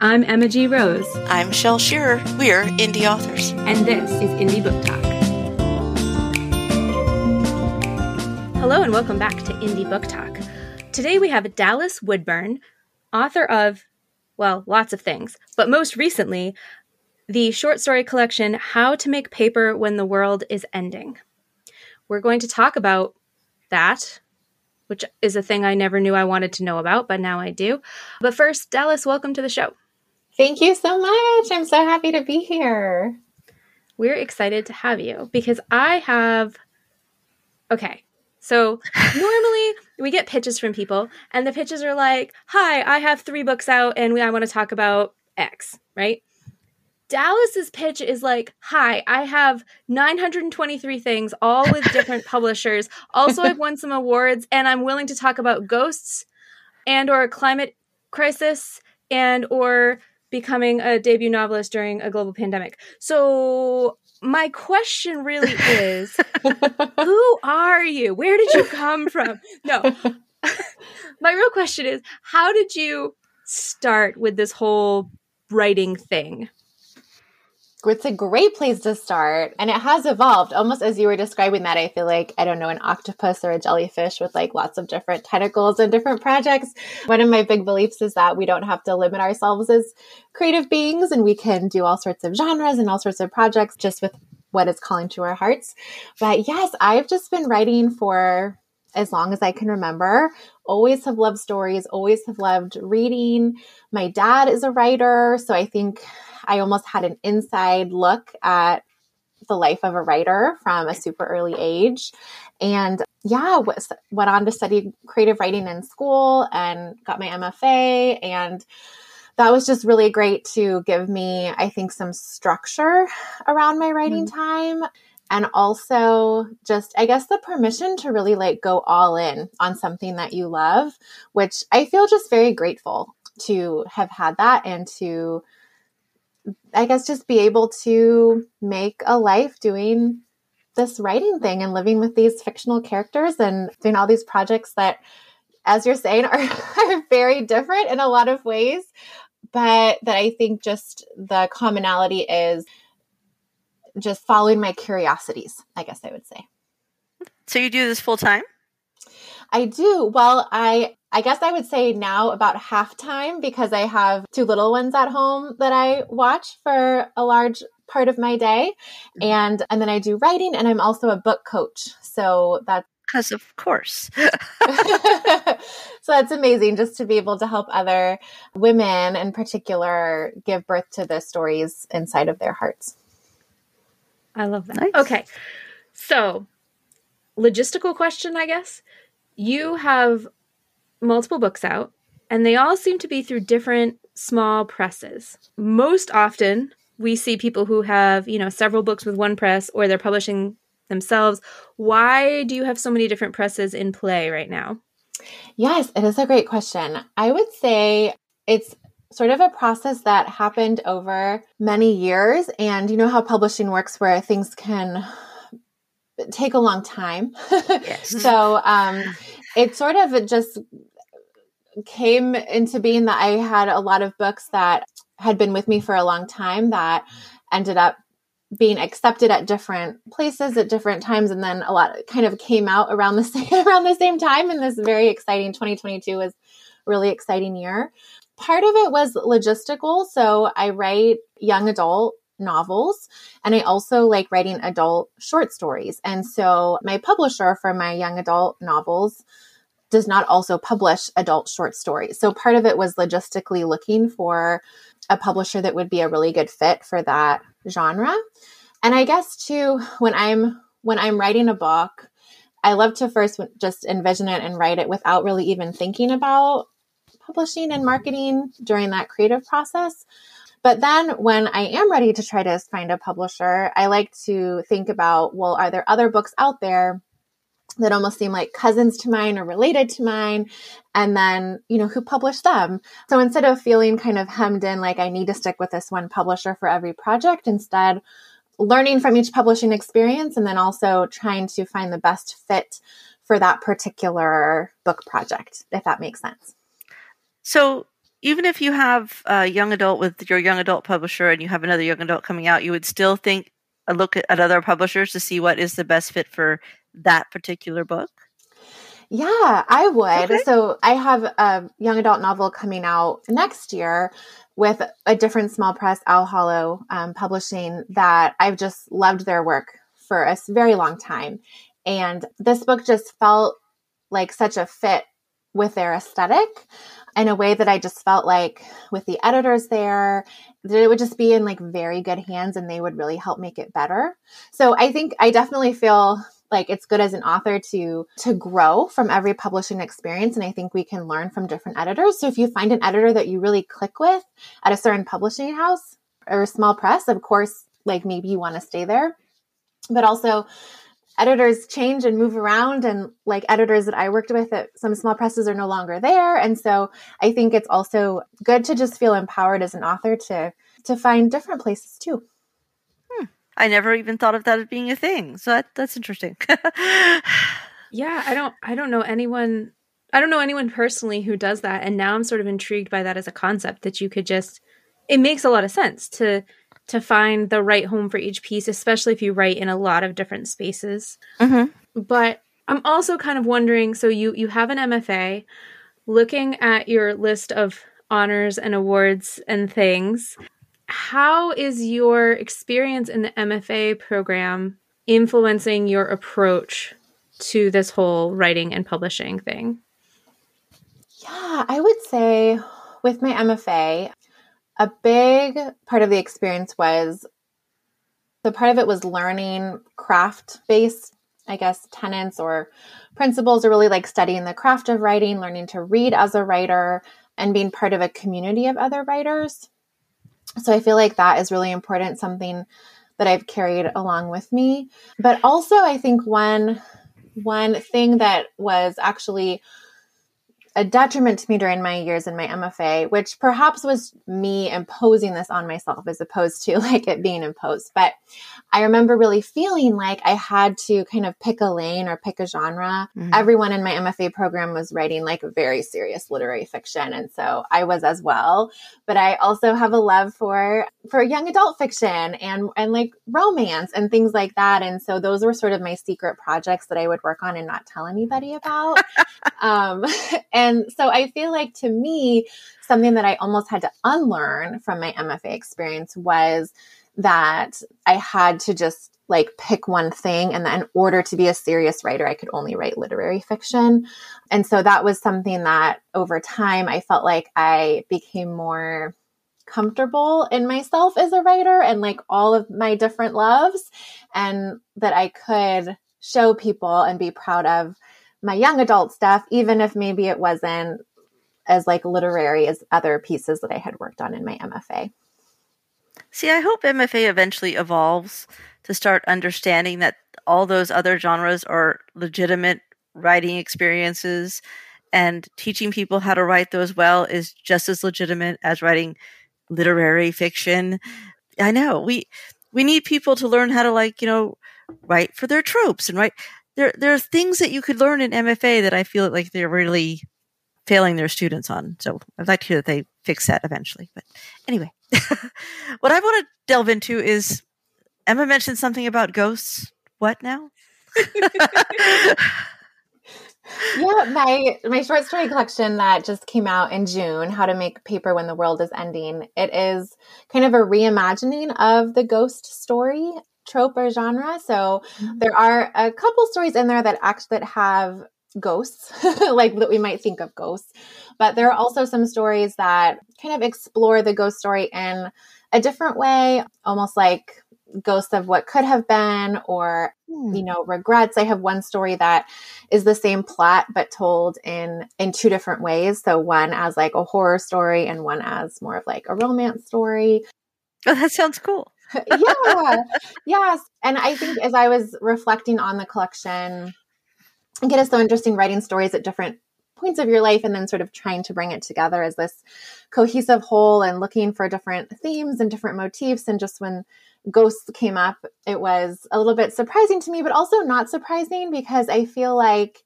I'm Emma G. Rose. I'm Shel Shearer. We're indie authors. And this is Indie Book Talk. Hello, and welcome back to Indie Book Talk. Today we have Dallas Woodburn, author of, well, lots of things, but most recently, the short story collection How to Make Paper When the World is Ending. We're going to talk about that, which is a thing I never knew I wanted to know about, but now I do. But first, Dallas, welcome to the show. Thank you so much. I'm so happy to be here. We're excited to have you because I have. Okay. So normally we get pitches from people, and the pitches are like, Hi, I have three books out and I want to talk about X, right? Dallas's pitch is like, "Hi, I have 923 things, all with different publishers. Also, I've won some awards, and I'm willing to talk about ghosts, and or climate crisis, and or becoming a debut novelist during a global pandemic." So, my question really is, who are you? Where did you come from? No, my real question is, how did you start with this whole writing thing? It's a great place to start. And it has evolved almost as you were describing that. I feel like, I don't know, an octopus or a jellyfish with like lots of different tentacles and different projects. One of my big beliefs is that we don't have to limit ourselves as creative beings and we can do all sorts of genres and all sorts of projects just with what is calling to our hearts. But yes, I've just been writing for as long as I can remember. Always have loved stories, always have loved reading. My dad is a writer, so I think I almost had an inside look at the life of a writer from a super early age. And yeah, was, went on to study creative writing in school and got my MFA. And that was just really great to give me, I think, some structure around my writing mm-hmm. time. And also just, I guess, the permission to really like go all in on something that you love, which I feel just very grateful to have had that and to I guess just be able to make a life doing this writing thing and living with these fictional characters and doing all these projects that, as you're saying, are, are very different in a lot of ways. But that I think just the commonality is just following my curiosities, I guess I would say. So you do this full time? I do. Well, I I guess I would say now about half time because I have two little ones at home that I watch for a large part of my day. Mm-hmm. And and then I do writing and I'm also a book coach. So that's because of course. so that's amazing just to be able to help other women in particular give birth to the stories inside of their hearts. I love that. Nice. Okay. So, logistical question, I guess. You have multiple books out, and they all seem to be through different small presses. Most often, we see people who have, you know, several books with one press or they're publishing themselves. Why do you have so many different presses in play right now? Yes, it is a great question. I would say it's sort of a process that happened over many years. And you know how publishing works, where things can take a long time. Yes. so um, it sort of just came into being that I had a lot of books that had been with me for a long time that ended up being accepted at different places at different times and then a lot kind of came out around the same around the same time and this very exciting 2022 was really exciting year part of it was logistical so i write young adult novels and i also like writing adult short stories and so my publisher for my young adult novels does not also publish adult short stories. So part of it was logistically looking for a publisher that would be a really good fit for that genre. And I guess too when I'm when I'm writing a book, I love to first just envision it and write it without really even thinking about publishing and marketing during that creative process. But then when I am ready to try to find a publisher, I like to think about, well, are there other books out there that almost seem like cousins to mine or related to mine? And then you know who published them? So instead of feeling kind of hemmed in like i need to stick with this one publisher for every project instead learning from each publishing experience and then also trying to find the best fit for that particular book project if that makes sense so even if you have a young adult with your young adult publisher and you have another young adult coming out, you would still think a look at, at other publishers to see what is the best fit for that particular book. Yeah, I would. Okay. So I have a young adult novel coming out next year with a different small press, Owl Hollow um, Publishing, that I've just loved their work for a very long time. And this book just felt like such a fit with their aesthetic in a way that I just felt like with the editors there, that it would just be in like very good hands and they would really help make it better. So I think I definitely feel like it's good as an author to to grow from every publishing experience and i think we can learn from different editors so if you find an editor that you really click with at a certain publishing house or a small press of course like maybe you want to stay there but also editors change and move around and like editors that i worked with at some small presses are no longer there and so i think it's also good to just feel empowered as an author to to find different places too hmm. I never even thought of that as being a thing. So that, that's interesting. yeah, I don't I don't know anyone I don't know anyone personally who does that and now I'm sort of intrigued by that as a concept that you could just it makes a lot of sense to to find the right home for each piece, especially if you write in a lot of different spaces. Mm-hmm. But I'm also kind of wondering so you you have an MFA looking at your list of honors and awards and things how is your experience in the MFA program influencing your approach to this whole writing and publishing thing? Yeah, I would say with my MFA, a big part of the experience was the part of it was learning craft based, I guess, tenets or principles, or really like studying the craft of writing, learning to read as a writer, and being part of a community of other writers. So I feel like that is really important, something that I've carried along with me. But also I think one one thing that was actually a detriment to me during my years in my MFA, which perhaps was me imposing this on myself as opposed to like it being imposed. But I remember really feeling like I had to kind of pick a lane or pick a genre. Mm-hmm. Everyone in my MFA program was writing like very serious literary fiction. And so I was as well. But I also have a love for for young adult fiction and and like romance and things like that. And so those were sort of my secret projects that I would work on and not tell anybody about. um, and so I feel like to me, something that I almost had to unlearn from my MFA experience was that I had to just like pick one thing and in order to be a serious writer i could only write literary fiction. And so that was something that over time i felt like i became more comfortable in myself as a writer and like all of my different loves and that i could show people and be proud of my young adult stuff even if maybe it wasn't as like literary as other pieces that i had worked on in my mfa See, I hope MFA eventually evolves to start understanding that all those other genres are legitimate writing experiences and teaching people how to write those well is just as legitimate as writing literary fiction. I know we we need people to learn how to like, you know, write for their tropes and write there there are things that you could learn in MFA that I feel like they're really failing their students on. So I'd like to hear that they fix that eventually. But anyway, what I want to delve into is Emma mentioned something about ghosts. What now? yeah, my my short story collection that just came out in June, How to Make Paper When the World is Ending. It is kind of a reimagining of the ghost story trope or genre. So mm-hmm. there are a couple stories in there that actually that have ghosts, like that we might think of ghosts. But there are also some stories that kind of explore the ghost story in a different way, almost like ghosts of what could have been or hmm. you know regrets i have one story that is the same plot but told in in two different ways so one as like a horror story and one as more of like a romance story oh that sounds cool yeah yes and i think as i was reflecting on the collection I think it is so interesting writing stories at different points of your life and then sort of trying to bring it together as this cohesive whole and looking for different themes and different motifs. And just when ghosts came up, it was a little bit surprising to me, but also not surprising because I feel like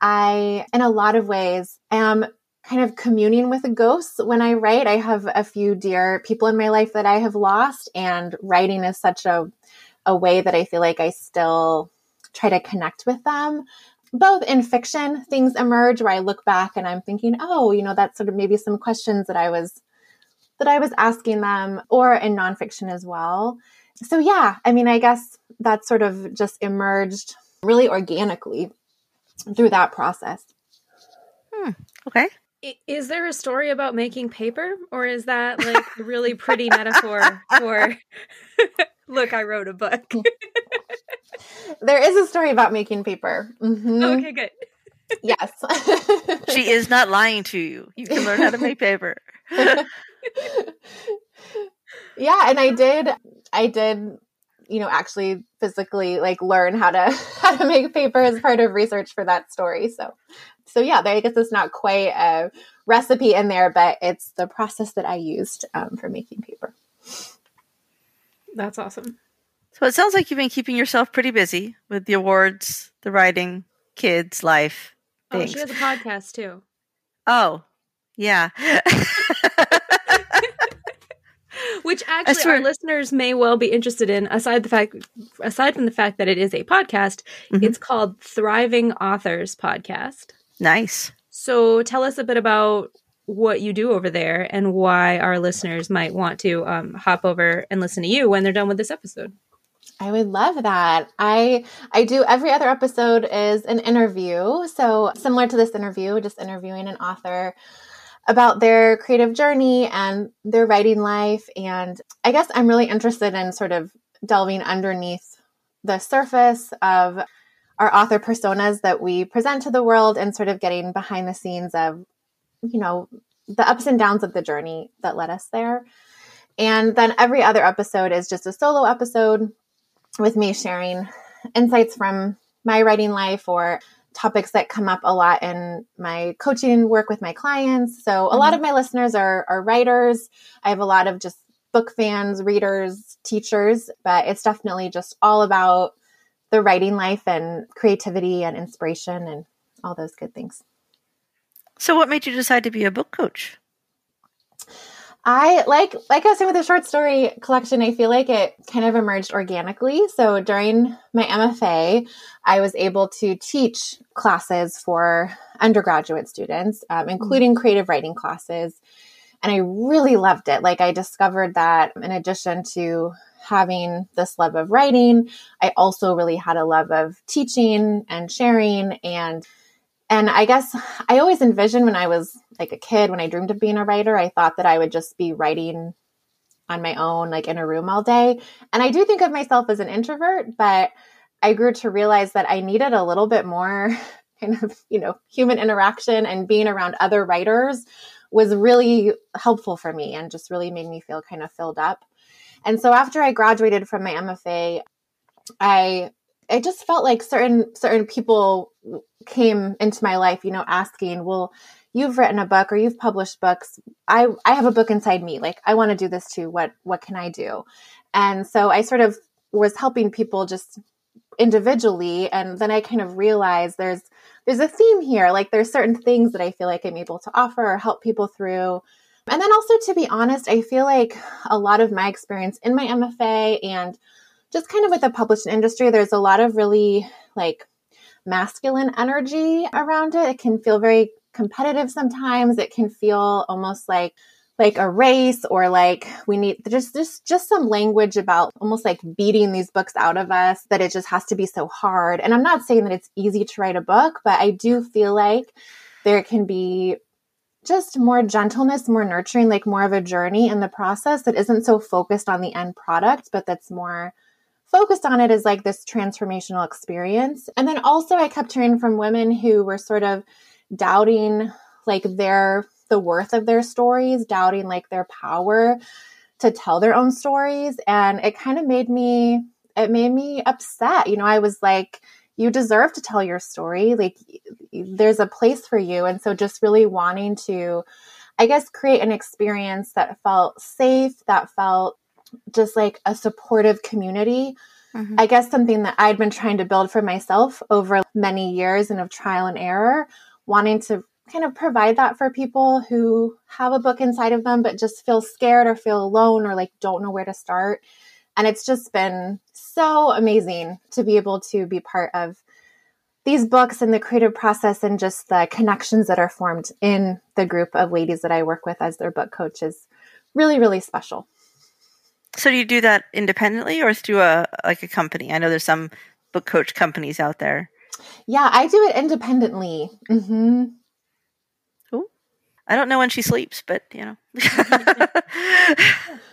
I, in a lot of ways, am kind of communing with ghosts when I write. I have a few dear people in my life that I have lost, and writing is such a, a way that I feel like I still try to connect with them. Both in fiction, things emerge where I look back and I'm thinking, oh, you know, that's sort of maybe some questions that I was that I was asking them, or in nonfiction as well. So yeah, I mean, I guess that sort of just emerged really organically through that process. Hmm. Okay. Is there a story about making paper, or is that like a really pretty metaphor for? Look, I wrote a book. there is a story about making paper. Mm-hmm. Okay, good. yes. she is not lying to you. You can learn how to make paper. yeah, and I did I did you know actually physically like learn how to how to make paper as part of research for that story. So so yeah, I guess it's not quite a recipe in there, but it's the process that I used um, for making paper. That's awesome. So it sounds like you've been keeping yourself pretty busy with the awards, the writing, kids, life. Things. Oh, she has a podcast too. Oh, yeah. Which actually our listeners may well be interested in, aside the fact aside from the fact that it is a podcast, mm-hmm. it's called Thriving Authors Podcast. Nice. So tell us a bit about what you do over there and why our listeners might want to um, hop over and listen to you when they're done with this episode. I would love that. I I do every other episode is an interview. So similar to this interview, just interviewing an author about their creative journey and their writing life and I guess I'm really interested in sort of delving underneath the surface of our author personas that we present to the world and sort of getting behind the scenes of you know the ups and downs of the journey that led us there. And then every other episode is just a solo episode with me sharing insights from my writing life or topics that come up a lot in my coaching work with my clients. So a mm-hmm. lot of my listeners are, are writers. I have a lot of just book fans, readers, teachers, but it's definitely just all about the writing life and creativity and inspiration and all those good things. So what made you decide to be a book coach? I like like I was saying with the short story collection, I feel like it kind of emerged organically. So during my MFA, I was able to teach classes for undergraduate students, um, mm-hmm. including creative writing classes. And I really loved it. Like I discovered that in addition to having this love of writing, I also really had a love of teaching and sharing and and I guess I always envisioned when I was like a kid, when I dreamed of being a writer, I thought that I would just be writing on my own, like in a room all day. And I do think of myself as an introvert, but I grew to realize that I needed a little bit more kind of, you know, human interaction and being around other writers was really helpful for me and just really made me feel kind of filled up. And so after I graduated from my MFA, I I just felt like certain certain people came into my life, you know, asking, "Well, you've written a book or you've published books. I I have a book inside me. Like I want to do this too. What what can I do?" And so I sort of was helping people just individually and then I kind of realized there's there's a theme here. Like there's certain things that I feel like I'm able to offer or help people through. And then also to be honest, I feel like a lot of my experience in my MFA and just kind of with the publishing industry, there's a lot of really like masculine energy around it. It can feel very competitive sometimes. It can feel almost like like a race or like we need just just just some language about almost like beating these books out of us that it just has to be so hard. And I'm not saying that it's easy to write a book, but I do feel like there can be just more gentleness, more nurturing, like more of a journey in the process that isn't so focused on the end product, but that's more focused on it as like this transformational experience. And then also I kept hearing from women who were sort of doubting like their the worth of their stories, doubting like their power to tell their own stories and it kind of made me it made me upset. You know, I was like you deserve to tell your story. Like there's a place for you and so just really wanting to I guess create an experience that felt safe, that felt just like a supportive community. Mm-hmm. I guess something that I'd been trying to build for myself over many years and of trial and error, wanting to kind of provide that for people who have a book inside of them but just feel scared or feel alone or like don't know where to start. And it's just been so amazing to be able to be part of these books and the creative process and just the connections that are formed in the group of ladies that I work with as their book coach is really, really special. So do you do that independently or through a like a company? I know there's some book coach companies out there. Yeah, I do it independently. Mm-hmm. Cool. I don't know when she sleeps, but you know.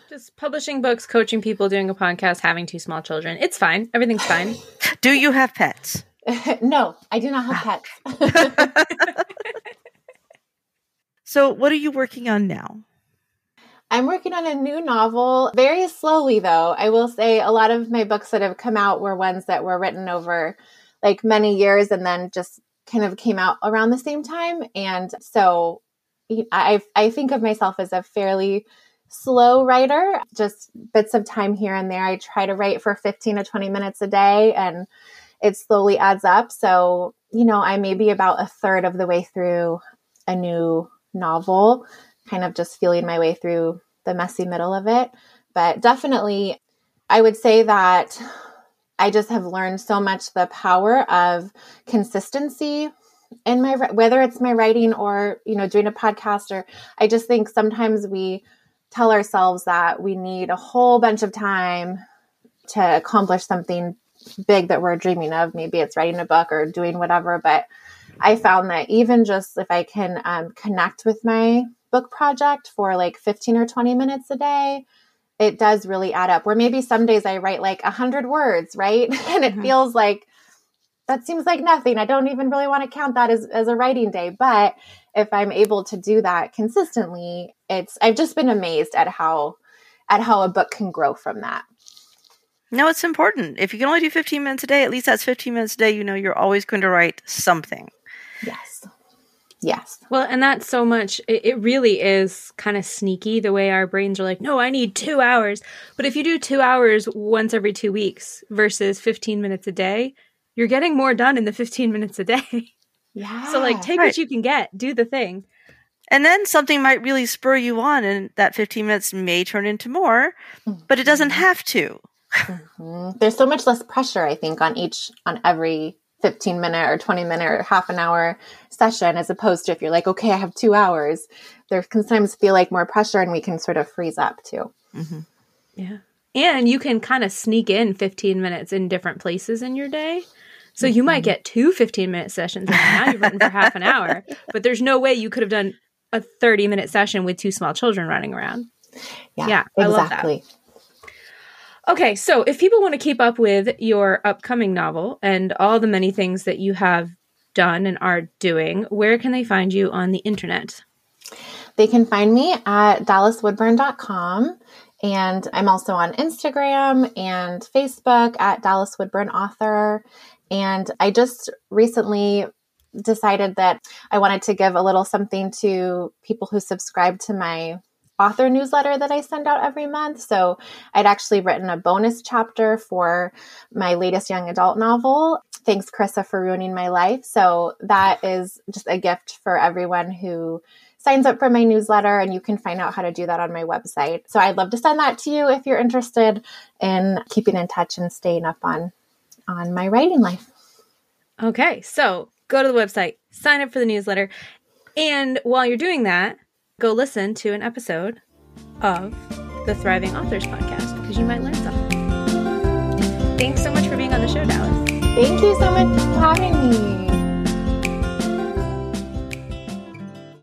Just publishing books, coaching people, doing a podcast, having two small children. It's fine. Everything's fine. do you have pets? no, I do not have ah. pets. so, what are you working on now? I'm working on a new novel very slowly, though. I will say a lot of my books that have come out were ones that were written over like many years and then just kind of came out around the same time. And so I, I think of myself as a fairly slow writer, just bits of time here and there. I try to write for 15 to 20 minutes a day and it slowly adds up. So, you know, I may be about a third of the way through a new novel, kind of just feeling my way through the messy middle of it. But definitely, I would say that I just have learned so much the power of consistency in my whether it's my writing or you know doing a podcast or I just think sometimes we tell ourselves that we need a whole bunch of time to accomplish something big that we're dreaming of. Maybe it's writing a book or doing whatever. But I found that even just if I can um, connect with my book project for like 15 or 20 minutes a day, it does really add up. Where maybe some days I write like 100 words, right? and it mm-hmm. feels like that seems like nothing. I don't even really want to count that as, as a writing day. But if I'm able to do that consistently, it's I've just been amazed at how at how a book can grow from that. No, it's important. If you can only do 15 minutes a day, at least that's 15 minutes a day. You know, you're always going to write something. Yes. Yes. Well, and that's so much, it, it really is kind of sneaky the way our brains are like, no, I need two hours. But if you do two hours once every two weeks versus 15 minutes a day, you're getting more done in the 15 minutes a day. Yeah. So, like, take right. what you can get, do the thing. And then something might really spur you on, and that 15 minutes may turn into more, but it doesn't mm-hmm. have to. Mm-hmm. There's so much less pressure, I think, on each, on every 15 minute or 20 minute or half an hour session, as opposed to if you're like, okay, I have two hours, there can sometimes feel like more pressure and we can sort of freeze up too. Mm-hmm. Yeah. And you can kind of sneak in 15 minutes in different places in your day. So you might mm-hmm. get two 15 minute sessions and now you've written for half an hour, but there's no way you could have done a 30 minute session with two small children running around. Yeah, yeah exactly. Okay, so if people want to keep up with your upcoming novel and all the many things that you have done and are doing, where can they find you on the internet? They can find me at dallaswoodburn.com. And I'm also on Instagram and Facebook at Dallas Woodburn Author. And I just recently decided that I wanted to give a little something to people who subscribe to my author newsletter that I send out every month. So I'd actually written a bonus chapter for my latest young adult novel. Thanks, Carissa, for ruining my life. So that is just a gift for everyone who signs up for my newsletter, and you can find out how to do that on my website. So I'd love to send that to you if you're interested in keeping in touch and staying up on on my writing life. Okay, so go to the website, sign up for the newsletter, and while you're doing that, go listen to an episode of the Thriving Authors podcast because you might learn something. Thanks so much for being on the show, Dallas. Thank you so much for having me.